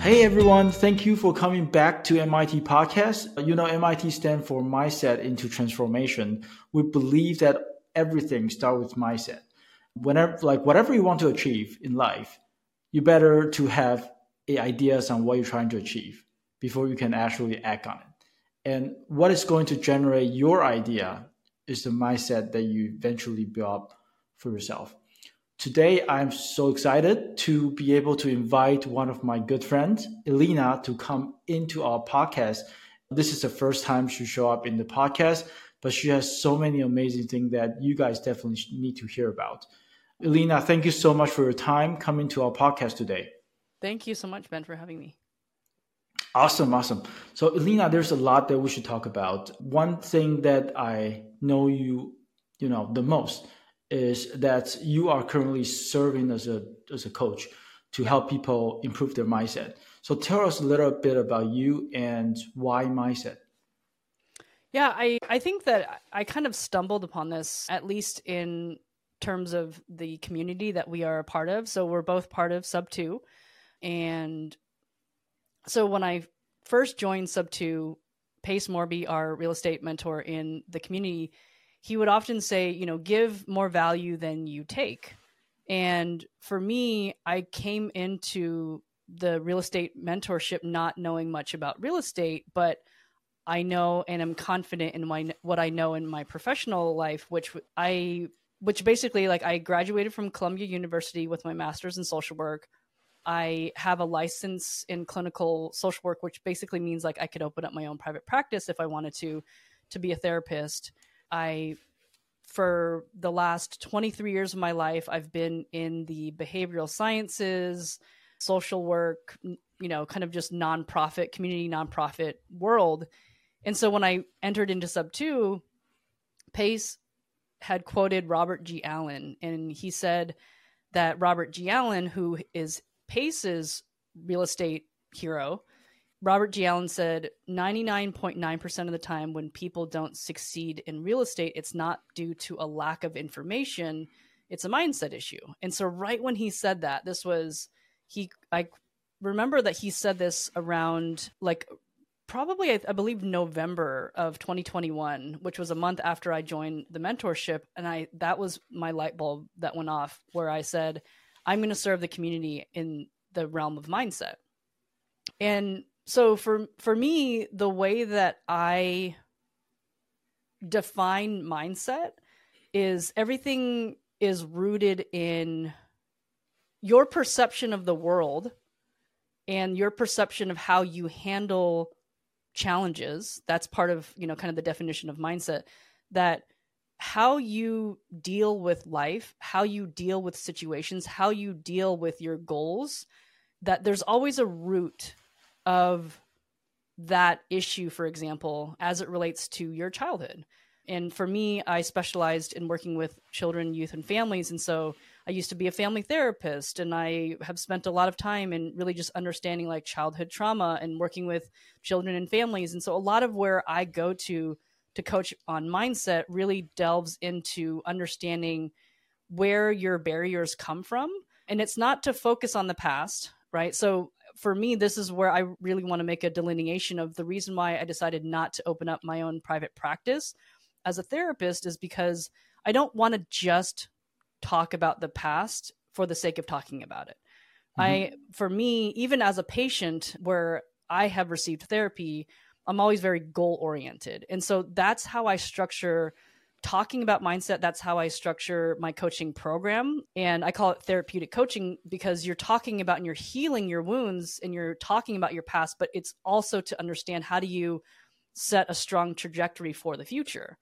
Hey everyone, thank you for coming back to MIT Podcast. You know, MIT stands for Mindset into Transformation. We believe that everything starts with mindset. Whenever, like whatever you want to achieve in life, you better to have ideas on what you're trying to achieve before you can actually act on it. And what is going to generate your idea is the mindset that you eventually build up for yourself. Today, I'm so excited to be able to invite one of my good friends, Elena, to come into our podcast. This is the first time she show up in the podcast, but she has so many amazing things that you guys definitely need to hear about. Elena, thank you so much for your time coming to our podcast today. Thank you so much, Ben, for having me. Awesome, awesome. So, Elena, there's a lot that we should talk about. One thing that I know you, you know, the most is that you are currently serving as a as a coach to help people improve their mindset. So tell us a little bit about you and why mindset. Yeah, I, I think that I kind of stumbled upon this, at least in terms of the community that we are a part of. So we're both part of Sub 2. And so when I first joined Sub 2, Pace Morby, our real estate mentor in the community, he would often say, you know, give more value than you take. And for me, I came into the real estate mentorship not knowing much about real estate, but I know and am confident in my what I know in my professional life, which I which basically like I graduated from Columbia University with my master's in social work. I have a license in clinical social work, which basically means like I could open up my own private practice if I wanted to to be a therapist. I for the last 23 years of my life I've been in the behavioral sciences, social work, you know, kind of just nonprofit, community nonprofit world. And so when I entered into sub 2, Pace had quoted Robert G. Allen and he said that Robert G. Allen who is Pace's real estate hero Robert G. Allen said 99.9% of the time when people don't succeed in real estate, it's not due to a lack of information, it's a mindset issue. And so, right when he said that, this was, he, I remember that he said this around like probably, I, I believe, November of 2021, which was a month after I joined the mentorship. And I, that was my light bulb that went off where I said, I'm going to serve the community in the realm of mindset. And so for for me the way that i define mindset is everything is rooted in your perception of the world and your perception of how you handle challenges. That's part of you know kind of the definition of mindset that how you deal with life how you deal with situations how you deal with your goals that there's always a root of that issue, for example, as it relates to your childhood. And for me, I specialized in working with children, youth, and families. And so I used to be a family therapist, and I have spent a lot of time in really just understanding like childhood trauma and working with children and families. And so a lot of where I go to to coach on mindset really delves into understanding where your barriers come from. And it's not to focus on the past, right? So for me, this is where I really want to make a delineation of the reason why I decided not to open up my own private practice as a therapist is because I don't want to just talk about the past for the sake of talking about it. Mm-hmm. I, for me, even as a patient where I have received therapy, I'm always very goal oriented. And so that's how I structure talking about mindset that's how i structure my coaching program. And i call it therapeutic coaching because you're talking about and you're healing your wounds and you're talking about your past but it's also to understand how do you set a strong trajectory for the future.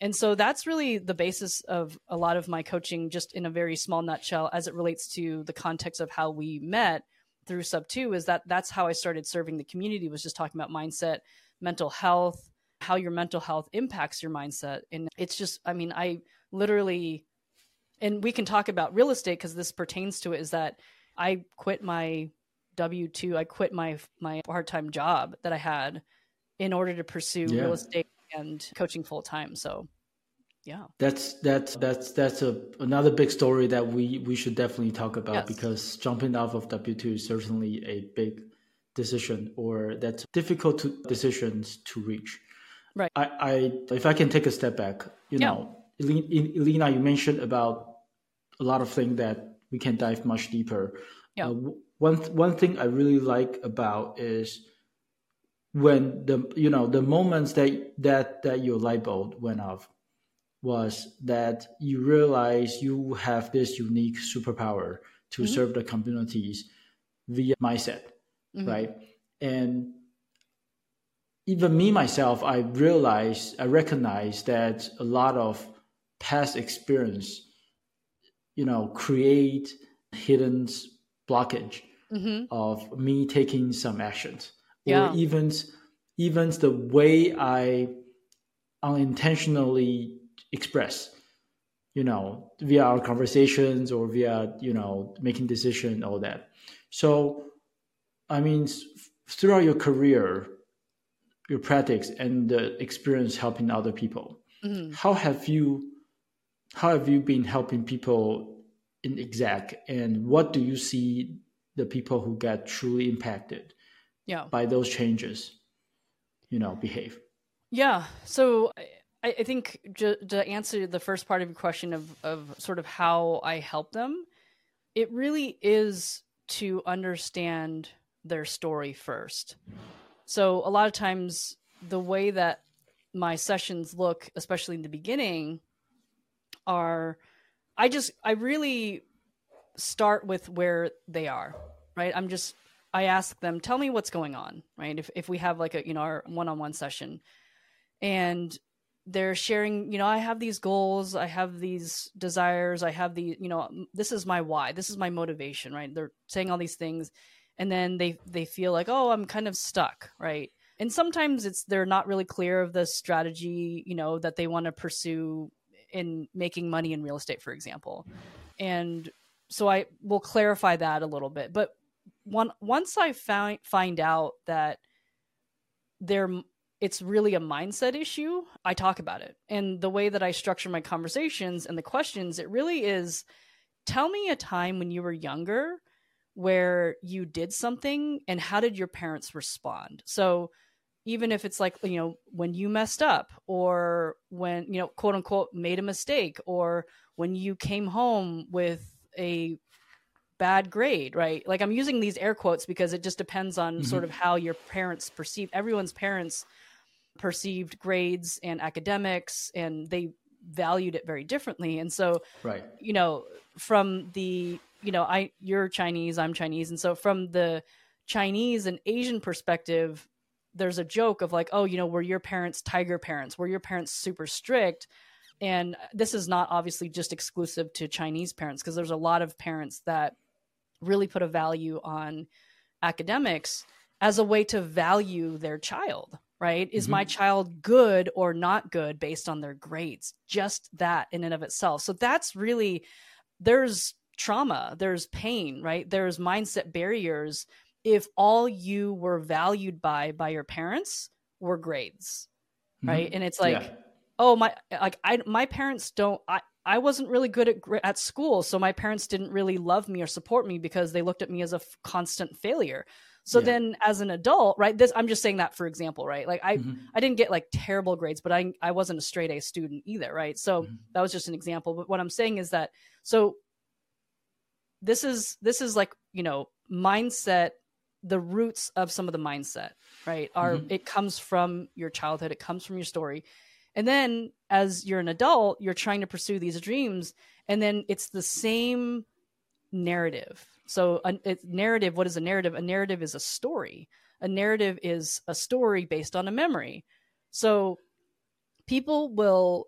And so that's really the basis of a lot of my coaching just in a very small nutshell as it relates to the context of how we met through sub 2 is that that's how i started serving the community was just talking about mindset mental health how your mental health impacts your mindset. And it's just, I mean, I literally, and we can talk about real estate because this pertains to it, is that I quit my W 2, I quit my, my part time job that I had in order to pursue yeah. real estate and coaching full time. So, yeah that's that's that's that's a another big story that we we should definitely talk about yes. because jumping off of w2 is certainly a big decision or that's difficult to decisions to reach. Right. I, I if I can take a step back, you Yeah. know, Elena, you mentioned about a lot of things that we can dive much deeper. Yeah. Uh, one one thing I really like about is when the you know the moments that that that your light bulb went off was that you realize you have this unique superpower to Mhm. serve the communities via mindset Mhm. right and even me myself i realize i recognize that a lot of past experience you know create hidden blockage Mhm. of me taking some actions Yeah. or even even the way i unintentionally express you know via our conversations or via you know making decision all that so i mean throughout your career your practice and the experience helping other people Mhm. how have you how have you been helping people in exact and what do you see the people who get truly impacted Yeah. by those changes you know behave Yeah. So I, I think ju- to answer the first part of your question of, of sort of how I help them, it really is to understand their story first. So a lot of times, the way that my sessions look, especially in the beginning, are I just, I really start with where they are, right? I'm just, I ask them, tell me what's going on, right? If, if we have like a, you know, our one on one session and they're sharing you know i have these goals i have these desires i have the you know this is my why this is my motivation right they're saying all these things and then they they feel like oh i'm kind of stuck right and sometimes it's they're not really clear of the strategy you know that they want to pursue in making money in real estate for example and so i will clarify that a little bit but one once i find find out that they're it's really a mindset issue, I talk about it. And the way that I structure my conversations and the questions, it really is tell me a time when you were younger where you did something and how did your parents respond? So even if it's like, you know, when you messed up or when, you know, quote unquote made a mistake or when you came home with a bad grade, right? Like I'm using these air quotes because it just depends on Mhm. sort of how your parents perceive everyone's parents perceived grades and academics and they valued it very differently. And so, right you know, from the, you know, I you're Chinese, I'm Chinese, and so from the Chinese and Asian perspective, there's a joke of like, oh, you know, were your parents tiger parents? Were your parents super strict? And this is not obviously just exclusive to Chinese parents because there's a lot of parents that really put a value on academics as a way to value their child, right? Is Mhm. my child good or not good based on their grades? Just that in and of itself. So that's really, there's trauma, there's pain, right? There's mindset barriers if all you were valued by by your parents were grades right Mhm. and it's like Yeah. oh my like i my parents don't i i wasn't really good at at school so my parents didn't really love me or support me because they looked at me as a f- constant failure so Yeah. then as an adult right this i'm just saying that for example right like i Mhm. i didn't get like terrible grades but i i wasn't a straight a student either right so Mhm. that was just an example but what i'm saying is that so this is this is like you know mindset the roots of some of the mindset right? Are Mhm. it comes from your childhood it comes from your story. And then as you're an adult you're trying to pursue these dreams and then it's the same narrative. So a, a narrative what is a narrative? A narrative is a story. A narrative is a story based on a memory. So people will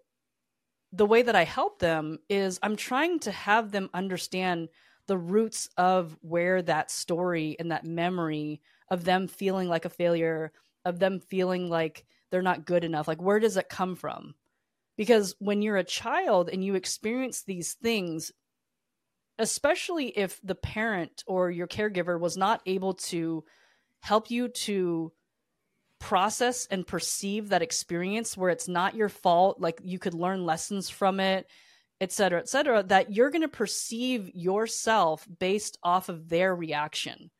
the way that i help them is i'm trying to have them understand the roots of where that story and that memory of them feeling like a failure of them feeling like they're not good enough like where does it come from? Because when you're a child and you experience these things especially if the parent or your caregiver was not able to help you to process and perceive that experience where it's not your fault like you could learn lessons from it et cetera et cetera that you're going to perceive yourself based off of their reaction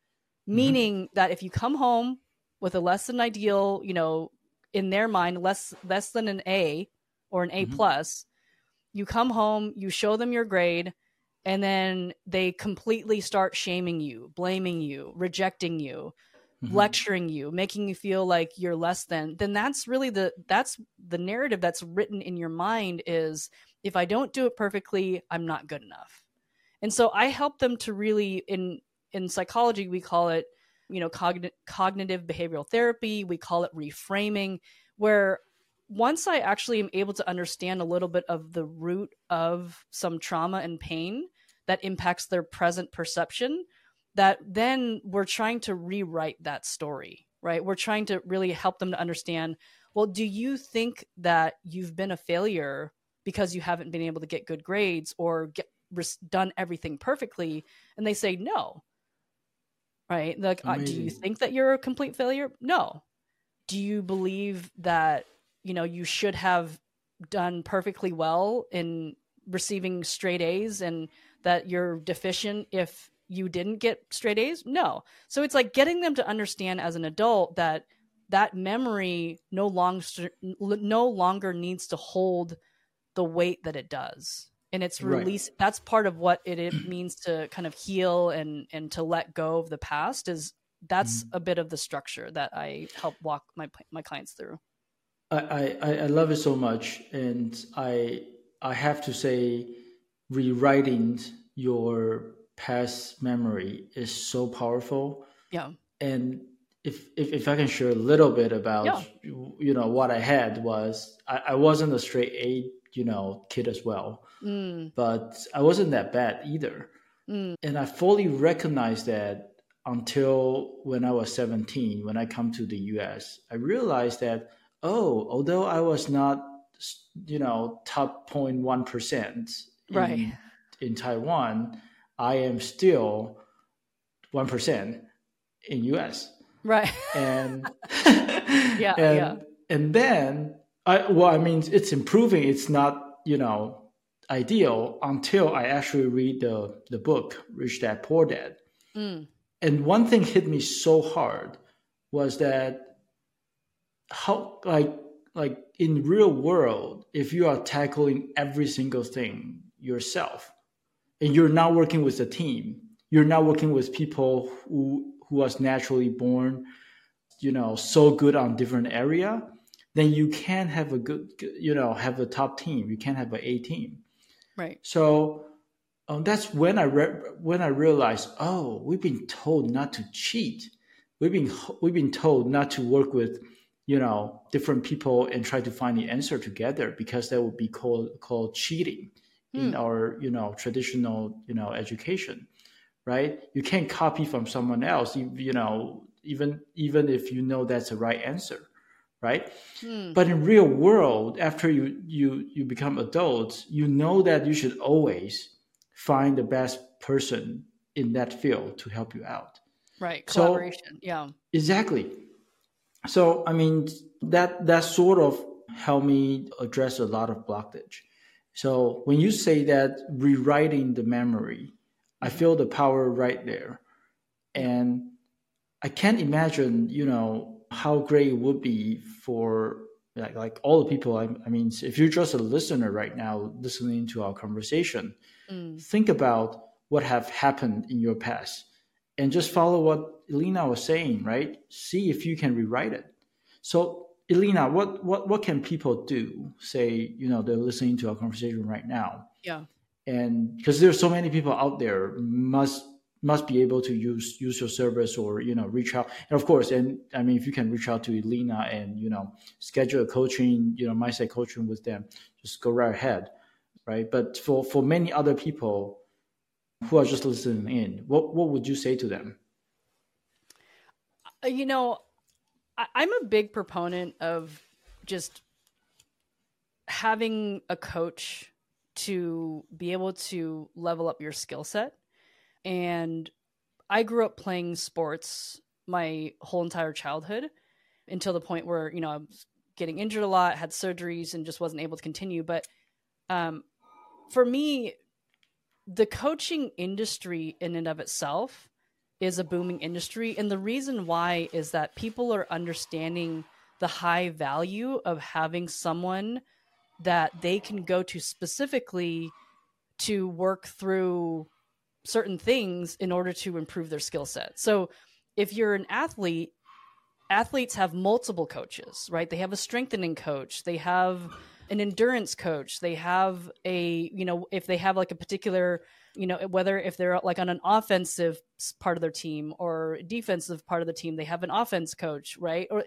meaning that if you come home with a less than ideal, you know, in their mind, less less than an A or an A Mhm. plus, you come home, you show them your grade, and then they completely start shaming you, blaming you, rejecting you, Mhm. lecturing you, making you feel like you're less than, then that's really the that's the narrative that's written in your mind is if I don't do it perfectly, I'm not good enough. And so I help them to really in in psychology we call it, you know, cogn- cognitive behavioral therapy, we call it reframing where once I actually am able to understand a little bit of the root of some trauma and pain that impacts their present perception, that then we're trying to rewrite that story, right? We're trying to really help them to understand well, do you think that you've been a failure because you haven't been able to get good grades or get done everything perfectly? And they say no. Right? Like, uh, do you think that you're a complete failure? No. Do you believe that you know you should have done perfectly well in receiving straight A's and that you're deficient if you didn't get straight A's? No. So it's like getting them to understand as an adult that that memory no longer no longer needs to hold the weight that it does. And it's Right. release that's part of what it, it means to kind of heal and and to let go of the past is that's Mhm. a bit of the structure that I help walk my my clients through. I, I, I love it so much, and I I have to say, rewriting your past memory is so powerful. Yeah. And if if, if I can share a little bit about Yeah. you know what I had was I, I wasn't a straight A you know kid as well, Mm, but I wasn't that bad either. mm, And I fully recognized that until when I was 17, when I come to the US, I realized that, oh, although I was not, you know, top 0.1% in, Right. in Taiwan, I am still 1% in US. right. And Yeah, and, yeah. and then I well, I mean, it's improving. It's not you know ideal until I actually read the the book Rich Dad Poor Dad. Mm, And one thing hit me so hard was that how like like in real world, if you are tackling every single thing yourself, and you're not working with a team, you're not working with people who who was naturally born, you know, so good on different area, then you can have a good, you know, have a top team. You can't have an A team. right. So um, that's when I re- when I realized, oh, we've been told not to cheat. We've been we've been told not to work with, you know, different people and try to find the answer together because that would be called called cheating in Hmm. our you know traditional you know education, right? You can't copy from someone else, you, you know, even even if you know that's the right answer, right? Mm, But in real world, after you you you become adults, you know that you should always find the best person in that field to help you out. right. so- Collaboration. yeah. Exactly. So I mean that that sort of helped me address a lot of blockage. So when you say that rewriting the memory, I feel the power right there. And I can't imagine, you know, how great it would be for like, like all the people. I, I mean, if you're just a listener right now, listening to our conversation, Mm, think about what have happened in your past and just follow what Elena was saying, right? See if you can rewrite it. So, Elena, what what what can people do? Say, you know, they're listening to our conversation right now, yeah. and because there's so many people out there, must must be able to use use your service or you know reach out. And of course, and I mean, if you can reach out to Elena and you know schedule a coaching, you know, mindset coaching with them, just go right ahead, right? But for for many other people who are just listening in, what what would you say to them? Uh, you know i'm a big proponent of just having a coach to be able to level up your skill set and i grew up playing sports my whole entire childhood until the point where you know i was getting injured a lot had surgeries and just wasn't able to continue but um, for me the coaching industry in and of itself is a booming industry. And the reason why is that people are understanding the high value of having someone that they can go to specifically to work through certain things in order to improve their skill set. So if you're an athlete, athletes have multiple coaches, right? They have a strengthening coach, they have an endurance coach, they have a, you know, if they have like a particular, you know, whether if they're like on an offensive part of their team or defensive part of the team, they have an offense coach, right? Or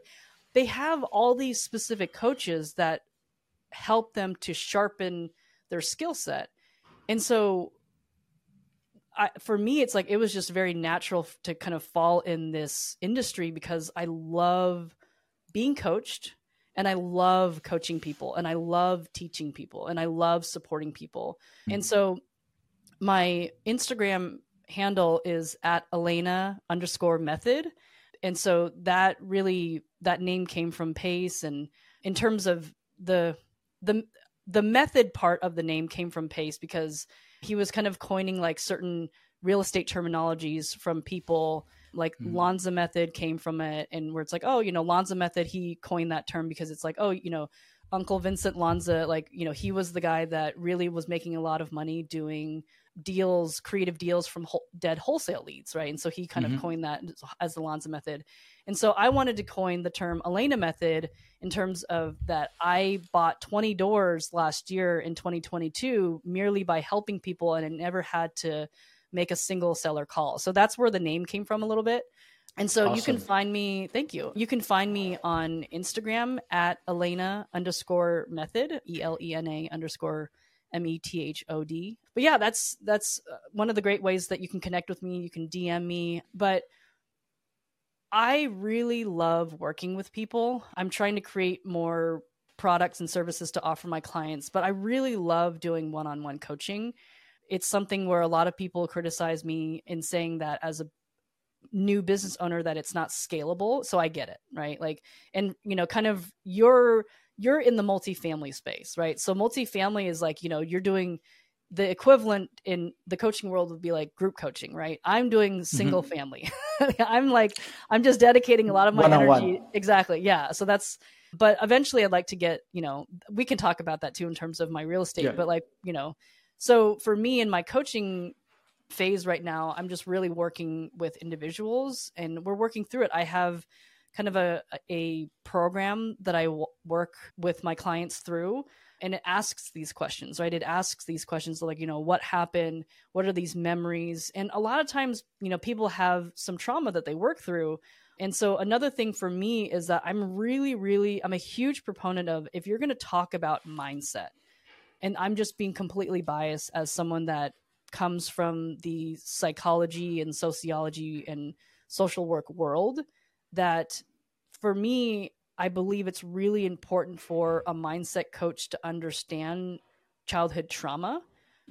they have all these specific coaches that help them to sharpen their skill set. And so I, for me, it's like it was just very natural to kind of fall in this industry because I love being coached and I love coaching people and I love teaching people and I love supporting people. Mm-hmm. And so my Instagram handle is at Elena underscore method. And so that really that name came from Pace and in terms of the the the method part of the name came from Pace because he was kind of coining like certain real estate terminologies from people like mm. Lanza method came from it and where it's like oh you know Lanza method he coined that term because it's like oh you know Uncle Vincent Lanza like you know he was the guy that really was making a lot of money doing deals creative deals from dead wholesale leads right and so he kind mm-hmm. of coined that as the Lanza method and so I wanted to coin the term Elena method in terms of that I bought 20 doors last year in 2022 merely by helping people and I never had to make a single seller call. So that's where the name came from a little bit. And so awesome. you can find me, thank you. You can find me on Instagram at Elena underscore method, E L E N A underscore M E T H O D. But yeah, that's that's uh, one of the great ways that you can connect with me. You can DM me. But I really love working with people. I'm trying to create more products and services to offer my clients, but I really love doing one on one coaching. It's something where a lot of people criticize me in saying that as a new business owner that it's not scalable so i get it right like and you know kind of you're you're in the multifamily space right so multifamily is like you know you're doing the equivalent in the coaching world would be like group coaching, right? I'm doing mm-hmm. single mm-hmm. family. I'm like, I'm just dedicating a lot of my One-on-one. energy. Exactly. Yeah. So that's, but eventually I'd like to get, you know, we can talk about that too in terms of my real estate, yeah. but like, you know, so for me in my coaching phase right now, I'm just really working with individuals and we're working through it. I have kind of a, a program that I w- work with my clients through and it asks these questions right? It asks these questions like you know what happened? What are these memories? And a lot of times you know people have some trauma that they work through. And so another thing for me is that i'm really really i'm a huge proponent of if you're going to talk about mindset and i'm just being completely biased as someone that comes from the psychology and sociology and social work world that for me I believe it's really important for a mindset coach to understand childhood trauma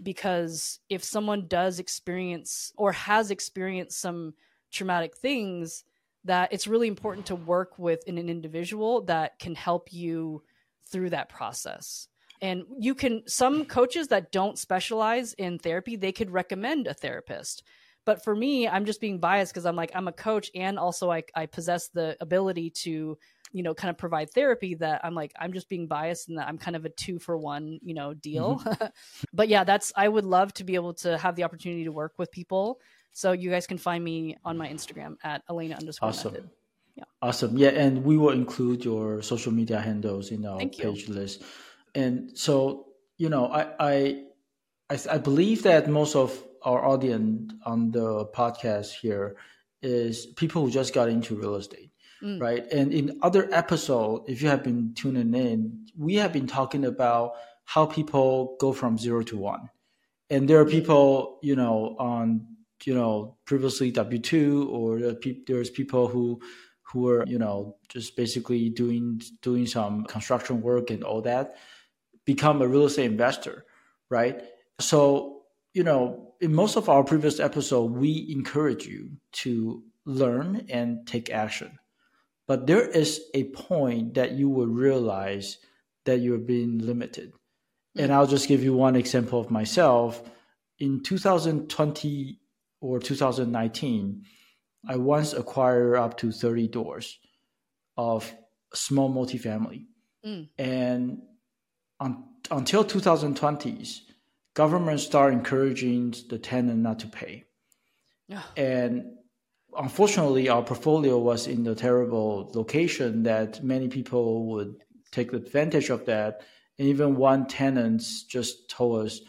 because if someone does experience or has experienced some traumatic things that it's really important to work with in an individual that can help you through that process. And you can some coaches that don't specialize in therapy they could recommend a therapist but for me i'm just being biased because i'm like i'm a coach and also I, I possess the ability to you know kind of provide therapy that i'm like i'm just being biased and that i'm kind of a two for one you know deal. Mm-hmm. but yeah that's i would love to be able to have the opportunity to work with people. So you guys can find me on my instagram at elena underscore awesome. method. Yeah. Awesome. Yeah and we will include your social media handles in our page list. And so you know I, I i i believe that most of our audience on the podcast here is people who just got into real estate mm. right? And in other episode, if you have been tuning in, we have been talking about how people go from zero to one, and there are people, you know, on you know previously W two, or there's people who who are you know just basically doing doing some construction work and all that, become a real estate investor, right? So you know, in most of our previous episode, we encourage you to learn and take action but there is a point that you will realize that you're being limited. Mm-hmm. And I'll just give you one example of myself. In 2020 or 2019, I once acquired up to 30 doors of small multifamily. Mm. And on, until 2020s, government start encouraging the tenant not to pay. And unfortunately, our portfolio was in a terrible location that many people would take advantage of that. And even one tenant just told us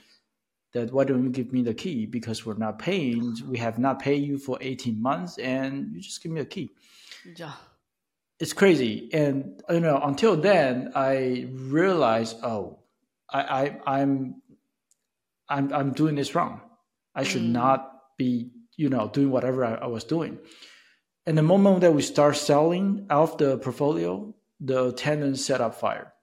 that why don't you give me the key because we're not paying. We have not paid you for 18 months and you just give me a key. Yeah. It's crazy. And you know, until then I realized, oh, I, I I'm I'm I'm doing this wrong. I should mm. not be you know, doing whatever I, I was doing. And the moment that we start selling out the portfolio, the tenant set up fire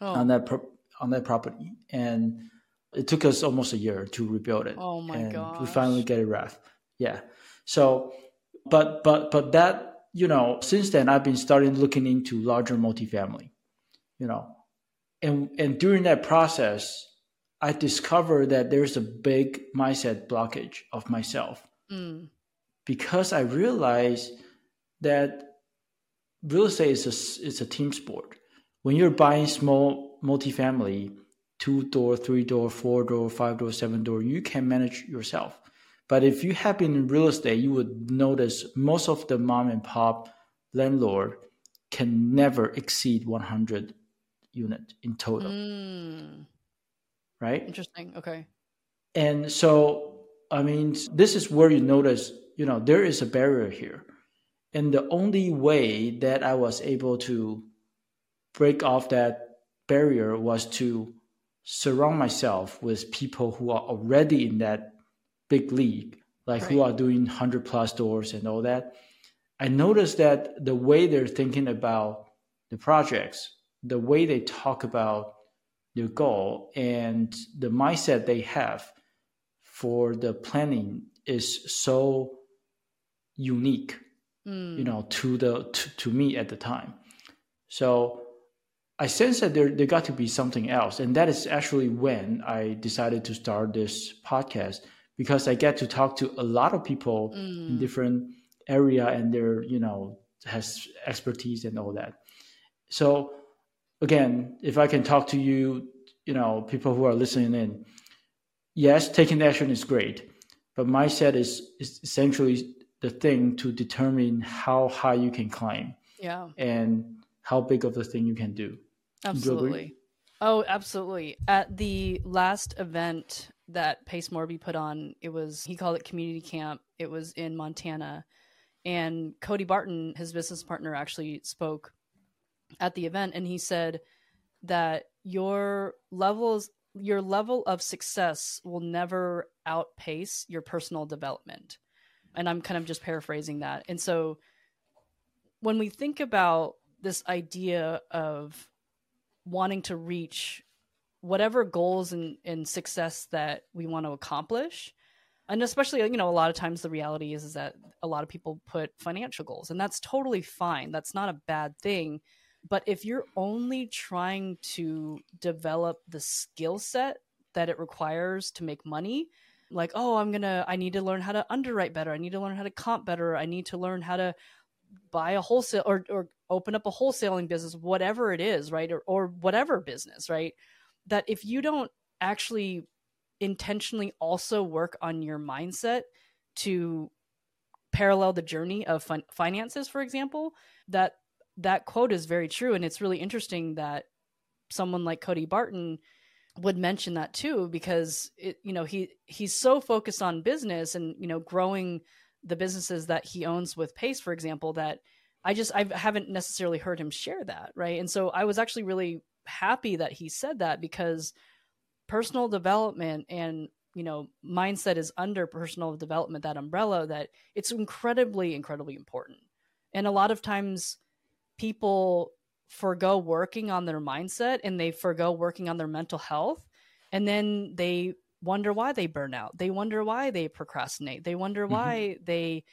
oh. on that pro- on that property, and it took us almost a year to rebuild it. Oh my god! We finally get it right. Yeah. So, but but but that you know, since then I've been starting looking into larger multifamily, you know, and and during that process, I discovered that there's a big mindset blockage of myself mm. because I realized that real estate is a, is a team sport. When you're buying small multifamily, two door, three door, four door, five door, seven door, you can manage yourself. But if you have been in real estate, you would notice most of the mom and pop landlord can never exceed 100 unit in total. Mm right? Interesting. Okay. And so, I mean, this is where you notice, you know, there is a barrier here. And the only way that I was able to break off that barrier was to surround myself with people who are already in that big league, like right. who are doing 100 plus doors and all that. I noticed that the way they're thinking about the projects, the way they talk about their goal and the mindset they have for the planning is so unique mm. you know to the to, to me at the time so i sense that there, there got to be something else and that is actually when i decided to start this podcast because i get to talk to a lot of people mm. in different area and they're you know has expertise and all that so again, if I can talk to you, you know, people who are listening in, yes, taking action is great, but mindset is, is essentially the thing to determine how high you can climb. Yeah. And how big of a thing you can do. Absolutely. Oh, absolutely. At the last event that Pace Morby put on, it was he called it community camp. It was in Montana. And Cody Barton, his business partner, actually spoke at the event and he said that your levels your level of success will never outpace your personal development. And i'm kind of just paraphrasing that. And so when we think about this idea of wanting to reach whatever goals and, and success that we want to accomplish and especially you know a lot of times the reality is is that a lot of people put financial goals and that's totally fine. That's not a bad thing but if you're only trying to develop the skill set that it requires to make money, like, oh, I'm going to, I need to learn how to underwrite better. I need to learn how to comp better. I need to learn how to buy a wholesale or, or open up a wholesaling business, whatever it is, right? Or, or whatever business, right? That if you don't actually intentionally also work on your mindset to parallel the journey of fin- finances, for example, that that quote is very true and it's really interesting that someone like Cody Barton would mention that too because it you know he he's so focused on business and you know growing the businesses that he owns with Pace for example that I just I haven't necessarily heard him share that right? And so I was actually really happy that he said that because personal development and you know mindset is under personal development that umbrella that it's incredibly incredibly important. And a lot of times people forego working on their mindset and they forego working on their mental health. And then they wonder why they burn out. They wonder why they procrastinate. They wonder mm-hmm. why they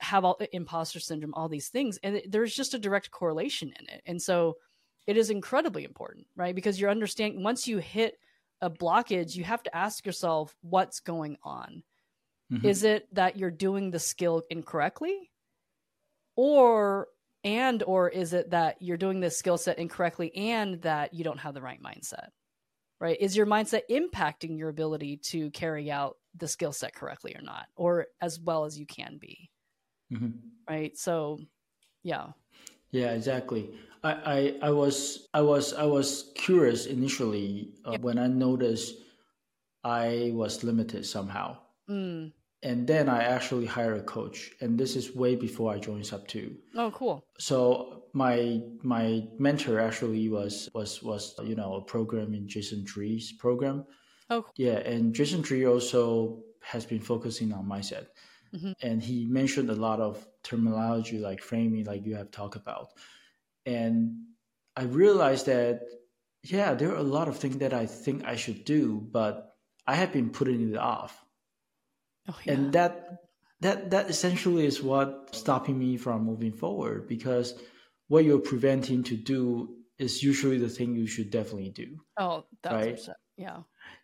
have all imposter syndrome all these things. And there's just a direct correlation in it. And so it is incredibly important right? Because you're understanding once you hit a blockage you have to ask yourself what's going on? Mm-hmm. Is it that you're doing the skill incorrectly? Or and or is it that you're doing this skill set incorrectly and that you don't have the right mindset? Right? Is your mindset impacting your ability to carry out the skill set correctly or not or as well as you can be? Mm-hmm. Right? So, yeah. Yeah, exactly. I, I, I was I was I was curious initially uh, yep. when I noticed I was limited somehow. Mm. And then I actually hired a coach, and this is way before I joined Sub Two. Oh, cool! So my my mentor actually was was was you know a program in Jason Tree's program. Oh, cool. yeah, and Jason Tree also has been focusing on mindset, mm-hmm. and he mentioned a lot of terminology like framing, like you have talked about, and I realized that yeah, there are a lot of things that I think I should do, but I have been putting it off. Oh, yeah. And that that that essentially is what stopping me from moving forward because what you're preventing to do is usually the thing you should definitely do. Oh, that's right? yeah.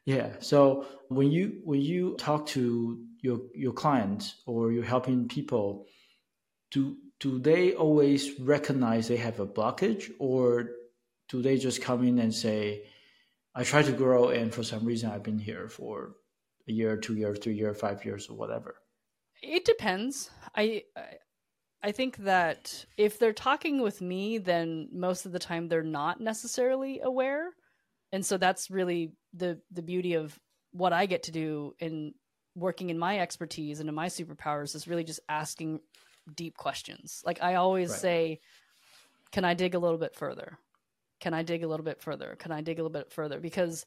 Yeah. So when you when you talk to your your clients or you're helping people, do do they always recognize they have a blockage or do they just come in and say, I try to grow, and for some reason, I've been here for a year, two years, three years, five years, or whatever. It depends. I I think that if they're talking with me, then most of the time they're not necessarily aware, and so that's really the the beauty of what I get to do in working in my expertise and in my superpowers is really just asking deep questions. Like I always right. say, "Can I dig a little bit further?" can I dig a little bit further? Can I dig a little bit further? Because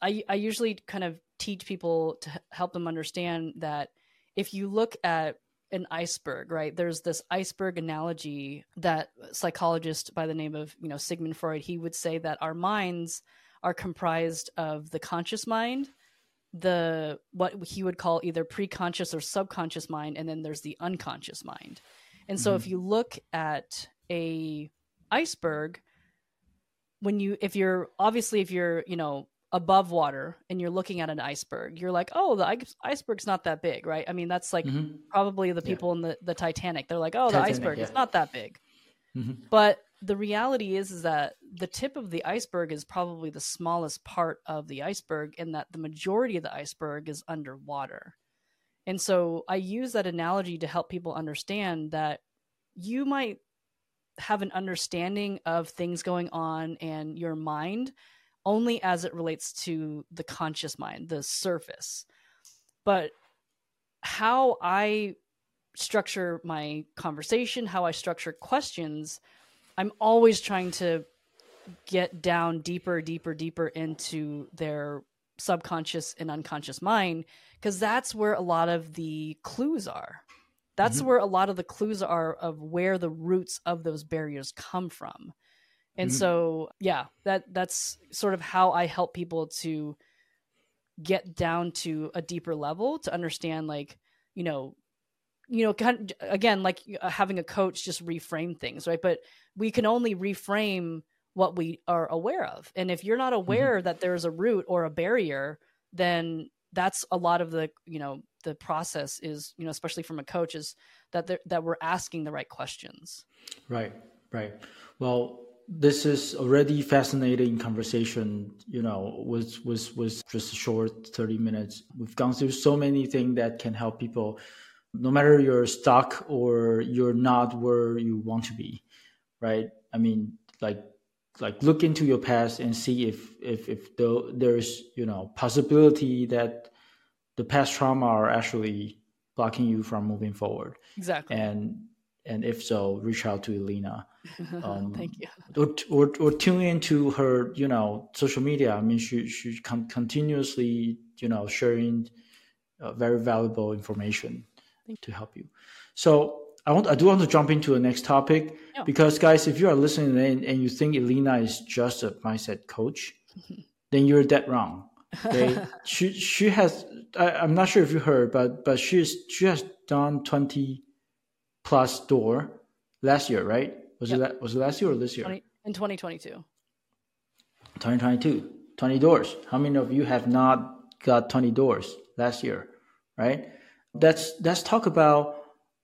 I I usually kind of teach people to help them understand that if you look at an iceberg, right? There's this iceberg analogy that psychologist by the name of, you know, Sigmund Freud, he would say that our minds are comprised of the conscious mind, the what he would call either preconscious or subconscious mind, and then there's the unconscious mind. And so mm-hmm. if you look at a iceberg, when you if you're obviously if you're you know above water and you're looking at an iceberg you're like oh the iceberg's not that big right i mean that's like mm-hmm. probably the people yeah. in the, the titanic they're like oh titanic, the iceberg yeah. is not that big mm-hmm. but the reality is is that the tip of the iceberg is probably the smallest part of the iceberg and that the majority of the iceberg is underwater and so i use that analogy to help people understand that you might have an understanding of things going on and your mind only as it relates to the conscious mind, the surface. But how I structure my conversation, how I structure questions, I'm always trying to get down deeper, deeper, deeper into their subconscious and unconscious mind because that's where a lot of the clues are that's mm-hmm. where a lot of the clues are of where the roots of those barriers come from and mm-hmm. so yeah that that's sort of how i help people to get down to a deeper level to understand like you know you know kind of, again like uh, having a coach just reframe things right but we can only reframe what we are aware of and if you're not mm-hmm. aware mm-hmm. that there's a root or a barrier then that's a lot of the you know the process is you know especially from a coach is that that we're asking the right questions right right well this is already fascinating conversation you know was was was just a short 30 minutes we've gone through so many things that can help people no matter you're stuck or you're not where you want to be right i mean like like look into your past and see if if if there's you know possibility that the past trauma are actually blocking you from moving forward. Exactly. And and if so, reach out to Elena. Um, Thank you. Or, or, or tune into her, you know, social media. I mean, she she con- continuously, you know, sharing uh, very valuable information to help you. So I want I do want to jump into the next topic yeah. because guys, if you are listening and, and you think Elena is just a mindset coach, then you're dead wrong. Okay, she she has. I, am not sure if you heard, but but she's she has done twenty plus door last year, right? Was yep. it was it last year or this year? 20, in 2022. 2022, 20 doors. How many of you have not got 20 doors last year, right? let's let's talk about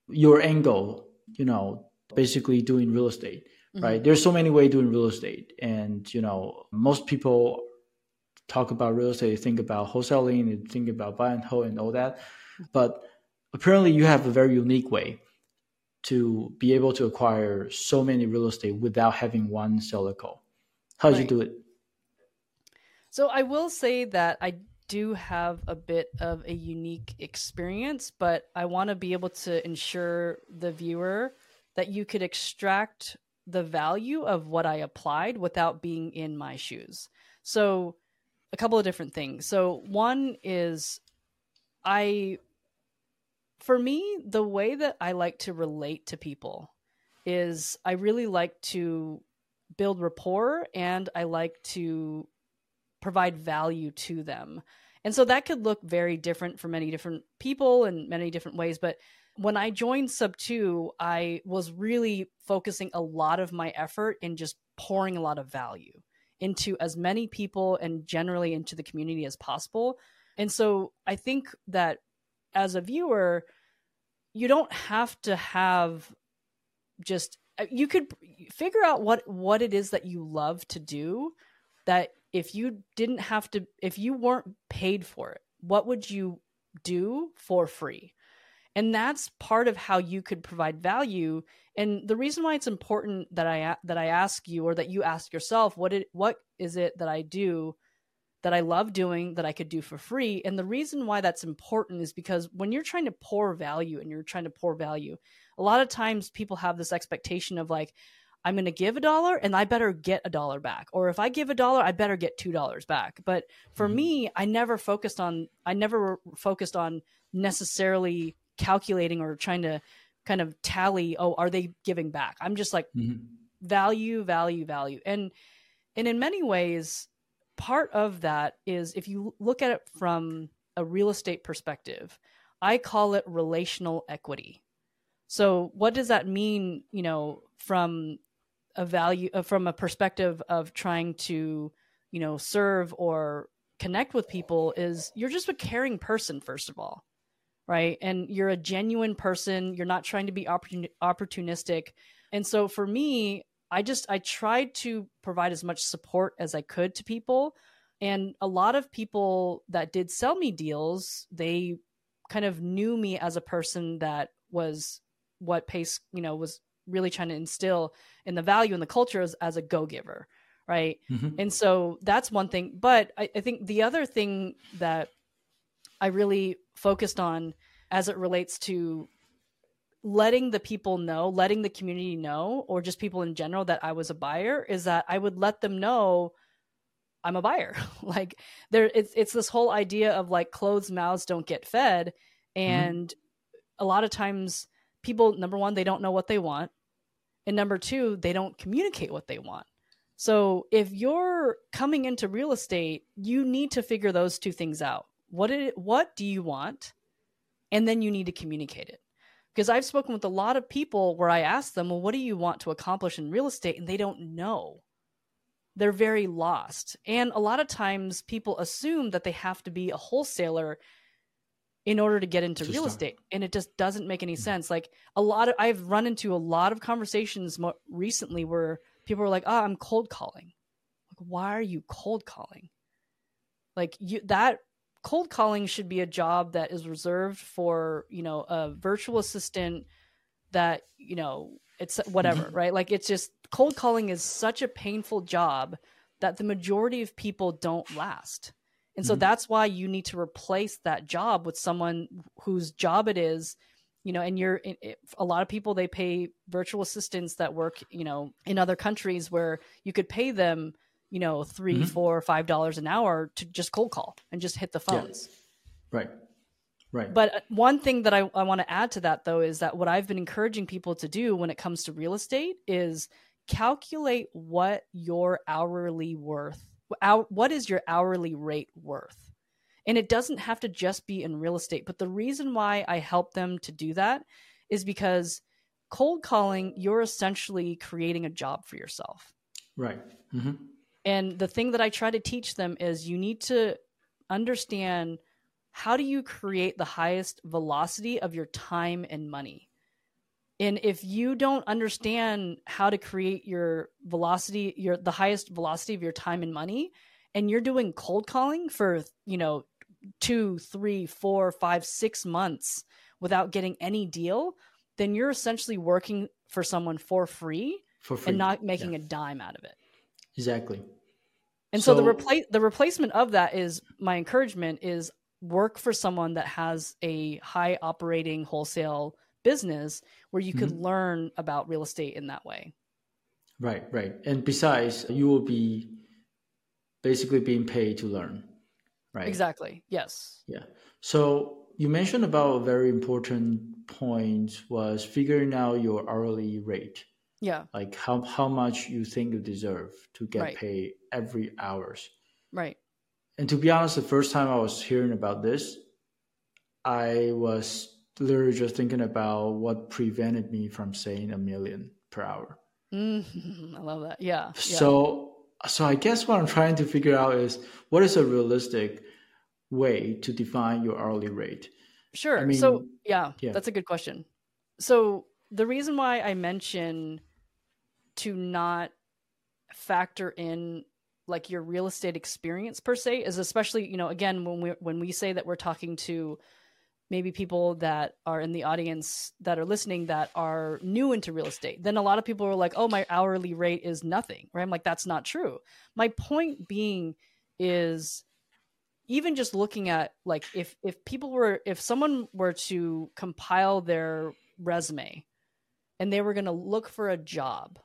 your angle. You know, basically doing real estate, mm-hmm. right? There's so many ways doing real estate, and you know, most people talk about real estate, they think about wholesaling, they think about buy and hold and all that, but apparently you have a very unique way to be able to acquire so many real estate without having one seller call. How did right. you do it? So I will say that I do have a bit of a unique experience, but I want to be able to ensure the viewer that you could extract the value of what I applied without being in my shoes. So, a couple of different things. So, one is I, for me, the way that I like to relate to people is I really like to build rapport and I like to provide value to them. And so that could look very different for many different people in many different ways. But when I joined Sub 2, I was really focusing a lot of my effort in just pouring a lot of value into as many people and generally into the community as possible. And so I think that as a viewer, you don't have to have just uh, you could figure out what what it is that you love to do that if you didn't have to if you weren't paid for it what would you do for free? And that's part of how you could provide value. And the reason why it's important that i that i ask you or that you ask yourself what it what is it that i do that i love doing that i could do for free and the reason why that's important is because when you're trying to pour value and you're trying to pour value a lot of times people have this expectation of like I'm going to give a dollar and I better get a dollar back. Or if I give a dollar, I better get $2 back. But for mm-hmm. me, I never focused on I never focused on necessarily calculating or trying to kind of tally, oh, are they giving back? I'm just like mm-hmm. value, value, value. And and in many ways, part of that is if you look at it from a real estate perspective, I call it relational equity. So what does that mean, you know, from a value uh, from a perspective of trying to you know serve or connect with people is you're just a caring person first of all right? And you're a genuine person. You're not trying to be opportun- opportunistic. And so for me i just i tried to provide as much support as i could to people. And a lot of people that did sell me deals they kind of knew me as a person that was what Pace you know was really trying to instill in the value and the culture as, as a go giver right? Mm-hmm. and so that's one thing. But I, I think the other thing that i really focused on as it relates to letting the people know letting the community know or just people in general that i was a buyer is that i would let them know i'm a buyer. Like there it's, it's this whole idea of like closed mouths don't get fed. Mm-hmm. and mm-hmm. a lot of times people number one they don't know what they want. And number two they don't communicate what they want. So if you're coming into real estate you need to figure those two things out. What it, what do you want? And then you need to communicate it because i've spoken with a lot of people where i ask them well what do you want to accomplish in real estate? and they don't know. They're very lost. And a lot of times people assume that they have to be a wholesaler in order to get into real estate and it just doesn't make any mm-hmm. sense. Like a lot of i've run into a lot of conversations more recently where people are like oh i'm cold calling. Like why are you cold calling? Like you that cold calling should be a job that is reserved for you know a virtual assistant that you know it's whatever mm-hmm. right like it's just cold calling is such a painful job that the majority of people don't last and so mm-hmm. that's why you need to replace that job with someone whose job it is, you know, and you're it, a lot of people they pay virtual assistants that work, you know, in other countries where you could pay them, you know, 3 mm-hmm. four, five dollars an hour to just cold call and just hit the phones. Yeah. Right. Right. But uh, one thing that I, I want to add to that though is that what I've been encouraging people to do when it comes to real estate is calculate what your hourly worth what is your hourly rate worth? And it doesn't have to just be in real estate. But the reason why I help them to do that is because cold calling, you're essentially creating a job for yourself. Right. Mm-hmm. And the thing that I try to teach them is you need to understand how do you create the highest velocity of your time and money? And if you don't understand how to create your velocity, your the highest velocity of your time and money, and you're doing cold calling for, you know, two, three, four, five, six months without getting any deal, then you're essentially working for someone for free, For free. and not making Yeah. a dime out of it. Exactly. And so, the replace the replacement of that is my encouragement is work for someone that has a high operating wholesale business where you could Mm-hmm. learn about real estate in that way. Right, right. And besides, you will be basically being paid to learn. Right. Exactly. Yes. Yeah. So you mentioned about a very important point was figuring out your hourly rate, Yeah. like how, how much you think you deserve to get Right. paid every hours. Right. And to be honest, the first time I was hearing about this, I was literally just thinking about what prevented me from saying a million per hour. Mhm. I love that. Yeah. yeah. So so I guess what I'm trying to figure out is what is a realistic way to define your hourly rate? Sure. I so yeah, yeah. that's a good question. So the reason why I mention to not factor in like your real estate experience per se is especially, you know, again when we when we say that we're talking to maybe people that are in the audience that are listening that are new into real estate, then a lot of people are like, "Oh, my hourly rate is nothing." Right? I'm like, "That's not true." My point being is even just looking at like if if people were if someone were to compile their resume and they were going to look for a job.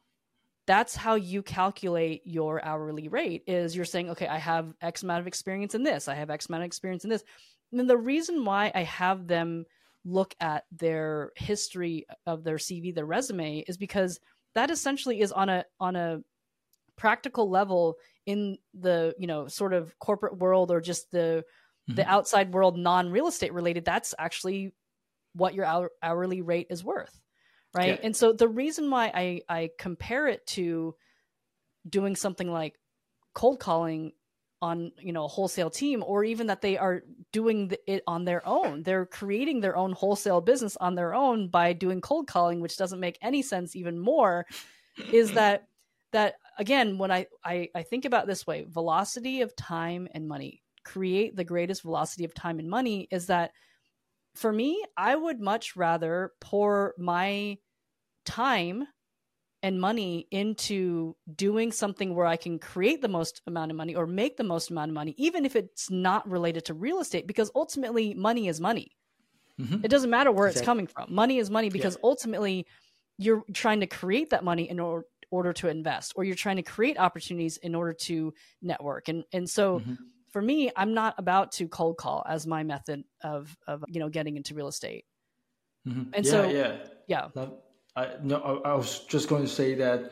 That's how you calculate your hourly rate is you're saying okay i have x amount of experience in this i have x amount of experience in this. And then the reason why i have them look at their history of their cv their resume is because that essentially is on a on a practical level in the you know sort of corporate world or just the the Mhm. outside world non real estate related that's actually what your hour, hourly rate is worth right Yeah. and so the reason why i i compare it to doing something like cold calling on you know a wholesale team or even that they are doing it on their own they're creating their own wholesale business on their own by doing cold calling which doesn't make any sense even more is that that again when I, I i think about this way velocity of time and money create the greatest velocity of time and money is that for me i would much rather pour my time and money into doing something where i can create the most amount of money or make the most amount of money even if it's not related to real estate because ultimately money is money. Mhm. it doesn't matter where it's coming from. Money is money because ultimately you're trying to create that money in or- order to invest or you're trying to create opportunities in order to network. And and so Mhm. For me i'm not about to cold call as my method of of you know getting into real estate Mhm. And yeah, so- yeah. yeah That- I, no, I, I was just going to say that.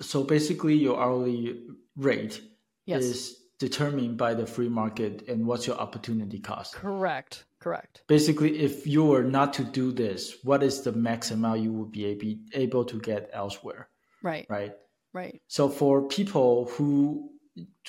So basically, your hourly rate yes is determined by the free market and what's your opportunity cost. correct correct Basically, if you were not to do this, what is the max amount you would be able, able to get elsewhere, right right? right So for people who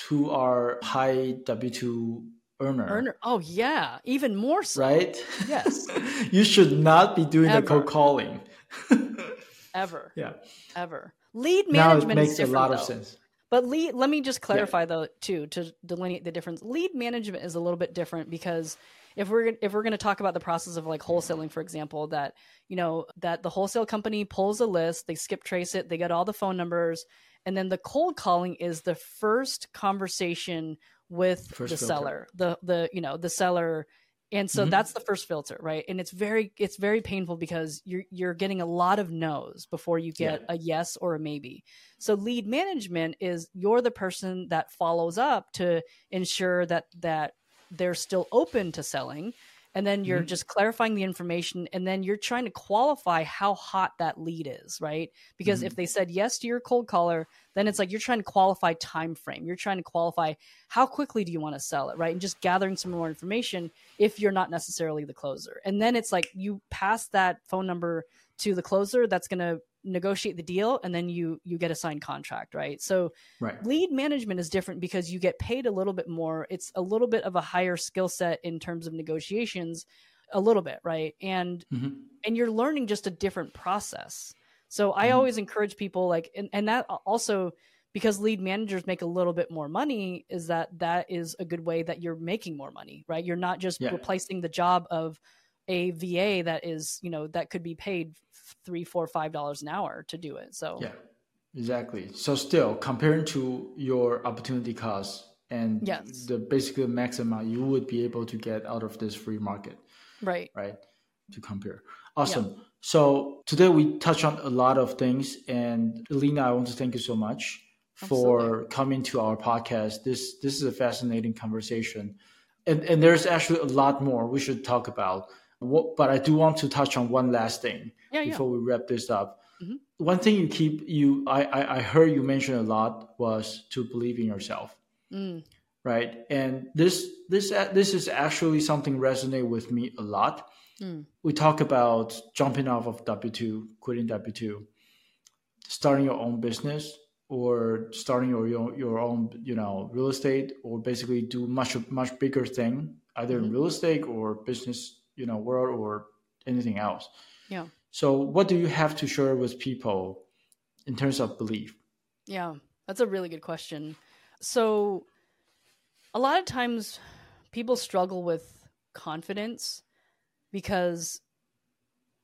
who our high W two earner, earner oh yeah even more so right? Yes. you should not be doing the Ever. cold calling. ever yeah. ever lead management Now it makes a different, lot of though. sense. But lead, let me just clarify though too to delineate the difference. Lead management is a little bit different because if we're if we're going to talk about the process of like wholesaling, for example, that you know that the wholesale company pulls a list, they skip trace it, they get all the phone numbers, and then the cold calling is the first conversation with First the filter. seller, the the you know the seller. And so Mhm. that's the first filter, right? And it's very it's very painful because you're you're getting a lot of no's before you get a yes or a maybe. So lead management is you're the person that follows up to ensure that that they're still open to selling and then you're Mhm. just clarifying the information and then you're trying to qualify how hot that lead is, right? Because if they said yes to your cold caller, then it's like you're trying to qualify time frame. You're trying to qualify how quickly do you want to sell it, right? And just gathering some more information if you're not necessarily the closer. And then it's like you pass that phone number to the closer that's going to negotiate the deal and then you you get a signed contract right so right. lead management is different because you get paid a little bit more it's a little bit of a higher skill set in terms of negotiations a little bit right and Mhm. and you're learning just a different process so i Mhm. always encourage people like and, and that also because lead managers make a little bit more money is that that is a good way that you're making more money right you're not just Yeah. replacing the job of a va that is you know that could be paid three four five dollars an hour to do it so Yeah, exactly. So still comparing to your opportunity cost and Yes. the basically maximum you would be able to get out of this free market, right right? To compare. Awesome. So today we touched on a lot of things and Elena, I want to thank you so much for Absolutely. coming to our podcast. This this is a fascinating conversation. And and there's actually a lot more we should talk about. What, but I do want to touch on one last thing yeah yeah before we wrap this up. Mhm. One thing you keep you I, I I heard you mention a lot was to believe in yourself, Mm, right? And this this this is actually something resonate with me a lot. mm, We talk about jumping off of W two, quitting W two, starting your own business or starting your your your own you know real estate or basically do much much bigger thing either in Mhm. real estate or business you know world or anything else. yeah So, what do you have to share with people in terms of belief? Yeah, that's a really good question. So, a lot of times people struggle with confidence because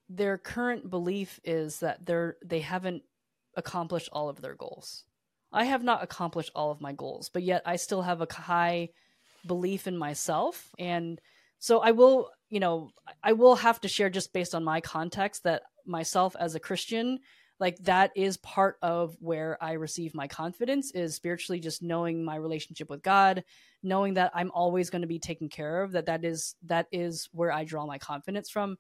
their current belief is that they're they haven't accomplished all of their goals. I have not accomplished all of my goals, but yet I still have a high belief in myself and so I will, you know, I will have to share just based on my context that myself as a Christian like that is part of where i receive my confidence is spiritually just knowing my relationship with god knowing that i'm always going to be taken care of that that is that is where i draw my confidence from.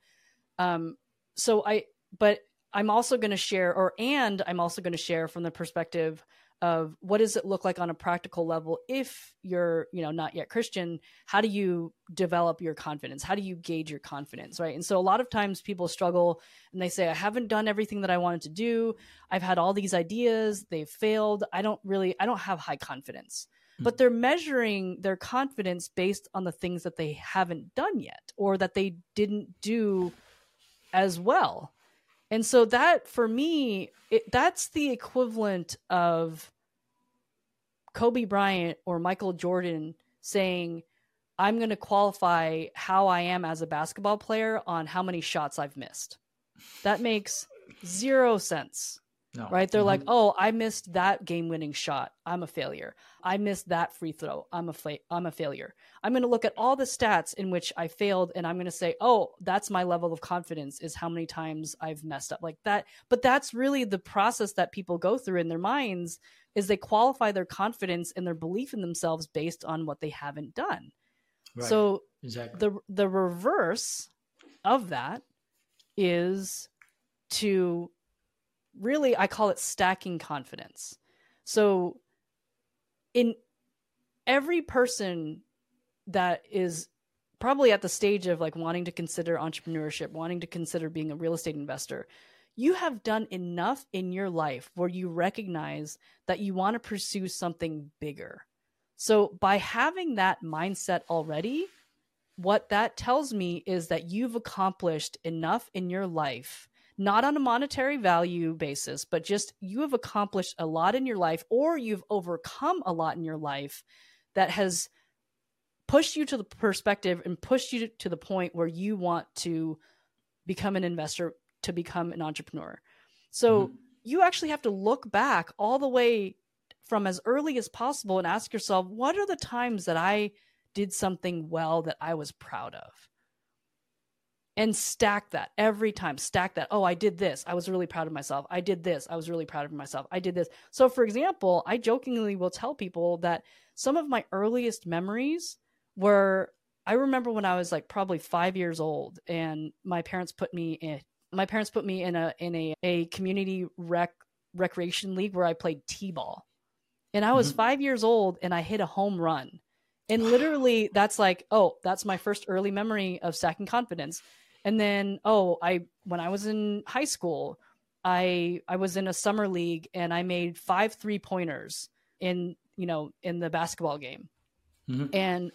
Um so i but i'm also going to share or and i'm also going to share from the perspective of what does it look like on a practical level if you're you know not yet christian? How do you develop your confidence? How do you gauge your confidence right? And so a lot of times people struggle and they say i haven't done everything that i wanted to do. I've had all these ideas. They've failed. I don't really i don't have high confidence. Hmm. But they're measuring their confidence based on the things that they haven't done yet or that they didn't do as well. And so that for me it, that's the equivalent of kobe bryant or michael jordan saying i'm going to qualify how i am as a basketball player on how many shots i've missed. That makes zero sense No. right? They're Mhm. like oh i missed that game winning shot. I'm a failure. I missed that free throw. I'm a fa- i'm a failure. I'm going to look at all the stats in which i failed and i'm going to say oh that's my level of confidence is how many times i've messed up. Like that but that's really the process that people go through in their minds is they qualify their confidence and their belief in themselves based on what they haven't done Right. so exactly. the the reverse of that is to really I call it stacking confidence. So in every person that is probably at the stage of like wanting to consider entrepreneurship, wanting to consider being a real estate investor, you have done enough in your life where you recognize that you want to pursue something bigger. So by having that mindset already, what that tells me is that you've accomplished enough in your life, not on a monetary value basis, but just you have accomplished a lot in your life or you've overcome a lot in your life that has pushed you to the perspective and pushed you to the point where you want to become an investor, to become an entrepreneur. So Mhm. you actually have to look back all the way from as early as possible and ask yourself, what are the times that I did something well that I was proud of? And stack that every time. Stack that. Oh, I did this. I was really proud of myself. I did this. I was really proud of myself. I did this. So, for example, I jokingly will tell people that some of my earliest memories were I remember when I was like probably five years old, and my parents put me in. My parents put me in a in a, a community rec recreation league where I played t-ball, and I was Mhm. five years old, and I hit a home run, and literally that's like oh that's my first early memory of stacking confidence, and then oh I when I was in high school, I I was in a summer league and I made five three pointers in you know in the basketball game, mm-hmm. and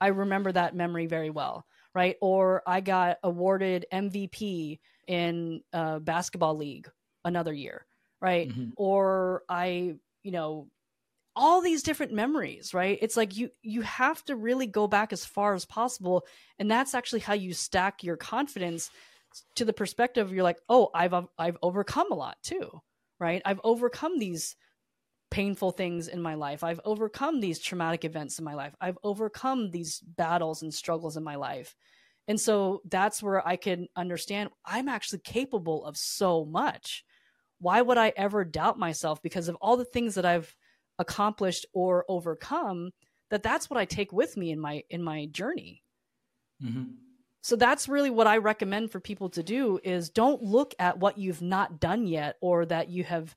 I remember that memory very well. Right, or I got awarded MVP in a basketball league another year. Right, mm-hmm. or I you know all these different memories right? It's like you you have to really go back as far as possible. And that's actually how you stack your confidence to the perspective you're like oh i've i've overcome a lot too right? I've overcome these painful things in my life. I've overcome these traumatic events in my life. I've overcome these battles and struggles in my life and so that's where i can understand i'm actually capable of so much. Why would i ever doubt myself because of all the things that i've accomplished or overcome that that's what i take with me in my in my journey. Mm-hmm. So that's really what i recommend for people to do is don't look at what you've not done yet or that you have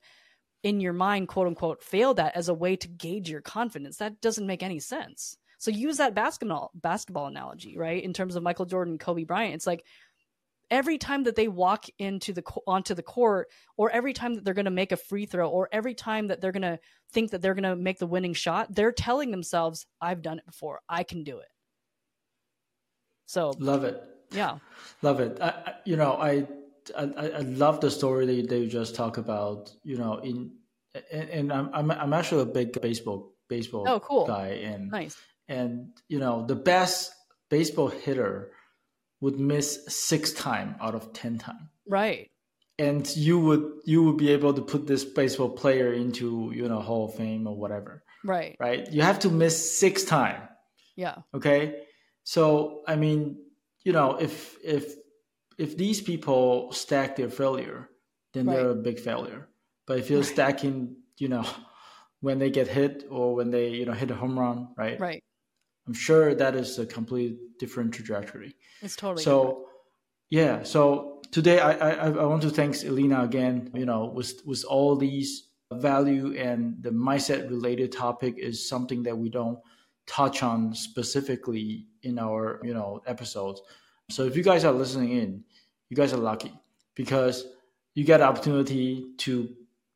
in your mind quote unquote failed at as a way to gauge your confidence. That doesn't make any sense so use that basketball basketball analogy right in terms of michael jordan kobe bryant it's like every time that they walk into the onto the court or every time that they're going to make a free throw or every time that they're going to think that they're going to make the winning shot they're telling themselves i've done it before i can do it so love it. Yeah, love it. I, I, you know, I, I I love the story that you, that you just talk about. You know, in and, and I'm, I'm I'm actually a big baseball baseball oh, cool. guy, and nice. And you know, the best baseball hitter would miss six time out of ten time. Right. And you would you would be able to put this baseball player into you know Hall of Fame or whatever. Right. Right. You have to miss six time. Yeah. Okay. So I mean, you know, if if if these people stack their failure, then right. they're a big failure. But if you're right. stacking, you know, when they get hit or when they you know hit a home run, right? Right. I'm sure that is a complete different trajectory. It's totally so. Different. Yeah. So today I, I I want to thank Elena again. You know, with with all these value and the mindset related topic is something that we don't touch on specifically in our you know episodes. So if you guys are listening in, you guys are lucky because you get opportunity to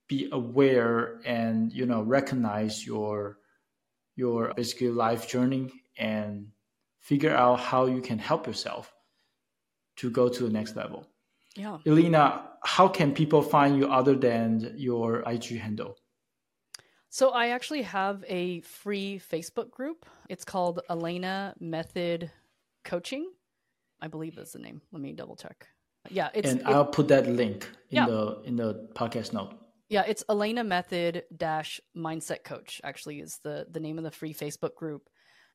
be aware and you know recognize your your basically life journey and figure out how you can help yourself to go to the next level. Yeah. Elena, how can people find you other than your IG handle? So I actually have a free Facebook group. It's called Elena Method Coaching. I believe that's the name. Let me double check. Yeah, it's and I'll put that link in yeah. the in the podcast note. Yeah, it's Elena Method dash Mindset Coach. Actually, is the the name of the free Facebook group.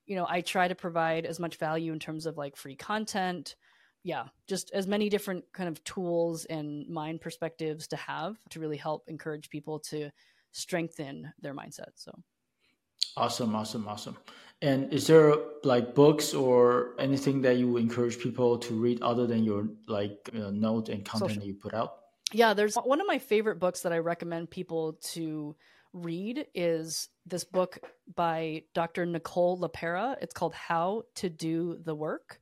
You know, I try to provide as much value in terms of like free content. Yeah, just as many different kind of tools and mind perspectives to have to really help encourage people to strengthen their mindset. So awesome, awesome, awesome. And is there like books or anything that you encourage people to read other than your like uh, note and content Social. that you put out? Yeah, there's one of my favorite books that I recommend people to read is this book by Dr. Nicole LePera. It's called How to Do the Work.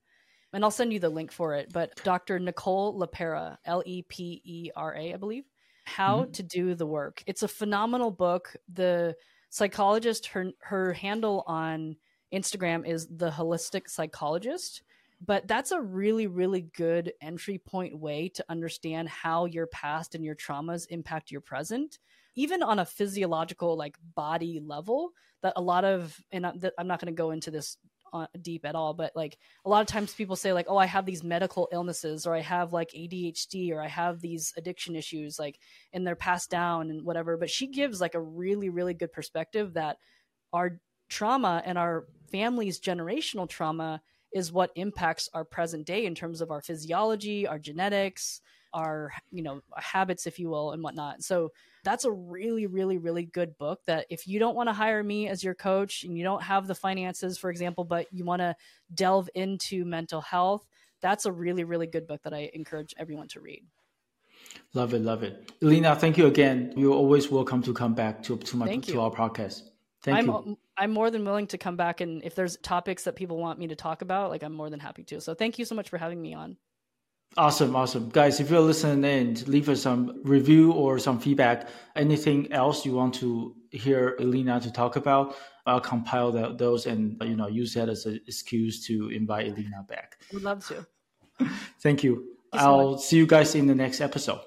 And I'll send you the link for it. But Dr. Nicole LePera, L E P E R A, I believe. How mm-hmm. to Do the Work. It's a phenomenal book. The psychologist, her her handle on Instagram is the holistic psychologist. But that's a really, really good entry point way to understand how your past and your traumas impact your present, even on a physiological, like body level. That a lot of, and I'm not going to go into this uh, deep at all but like a lot of times people say like oh i have these medical illnesses or i have like adhd or i have these addiction issues like and they're passed down and whatever but she gives like a really really good perspective that our trauma and our family's generational trauma is what impacts our present day in terms of our physiology our genetics our you know habits if you will and whatnot. So that's a really really really good book that if you don't want to hire me as your coach and you don't have the finances for example but you want to delve into mental health that's a really really good book that i encourage everyone to read. Love it love it. Elena thank you again. You're always welcome to come back to, to my to our podcast. Thank I'm, you. i'm more than willing to come back and if there's topics that people want me to talk about like i'm more than happy to. So thank you so much for having me on Awesome, awesome. Guys, if you're listening in, leave us some review or some feedback. Anything else you want to hear Elena to talk about, I'll compile the, those and you know use that as an excuse to invite Elena back. Would love to. Thank you. I'll see you guys in the next episode.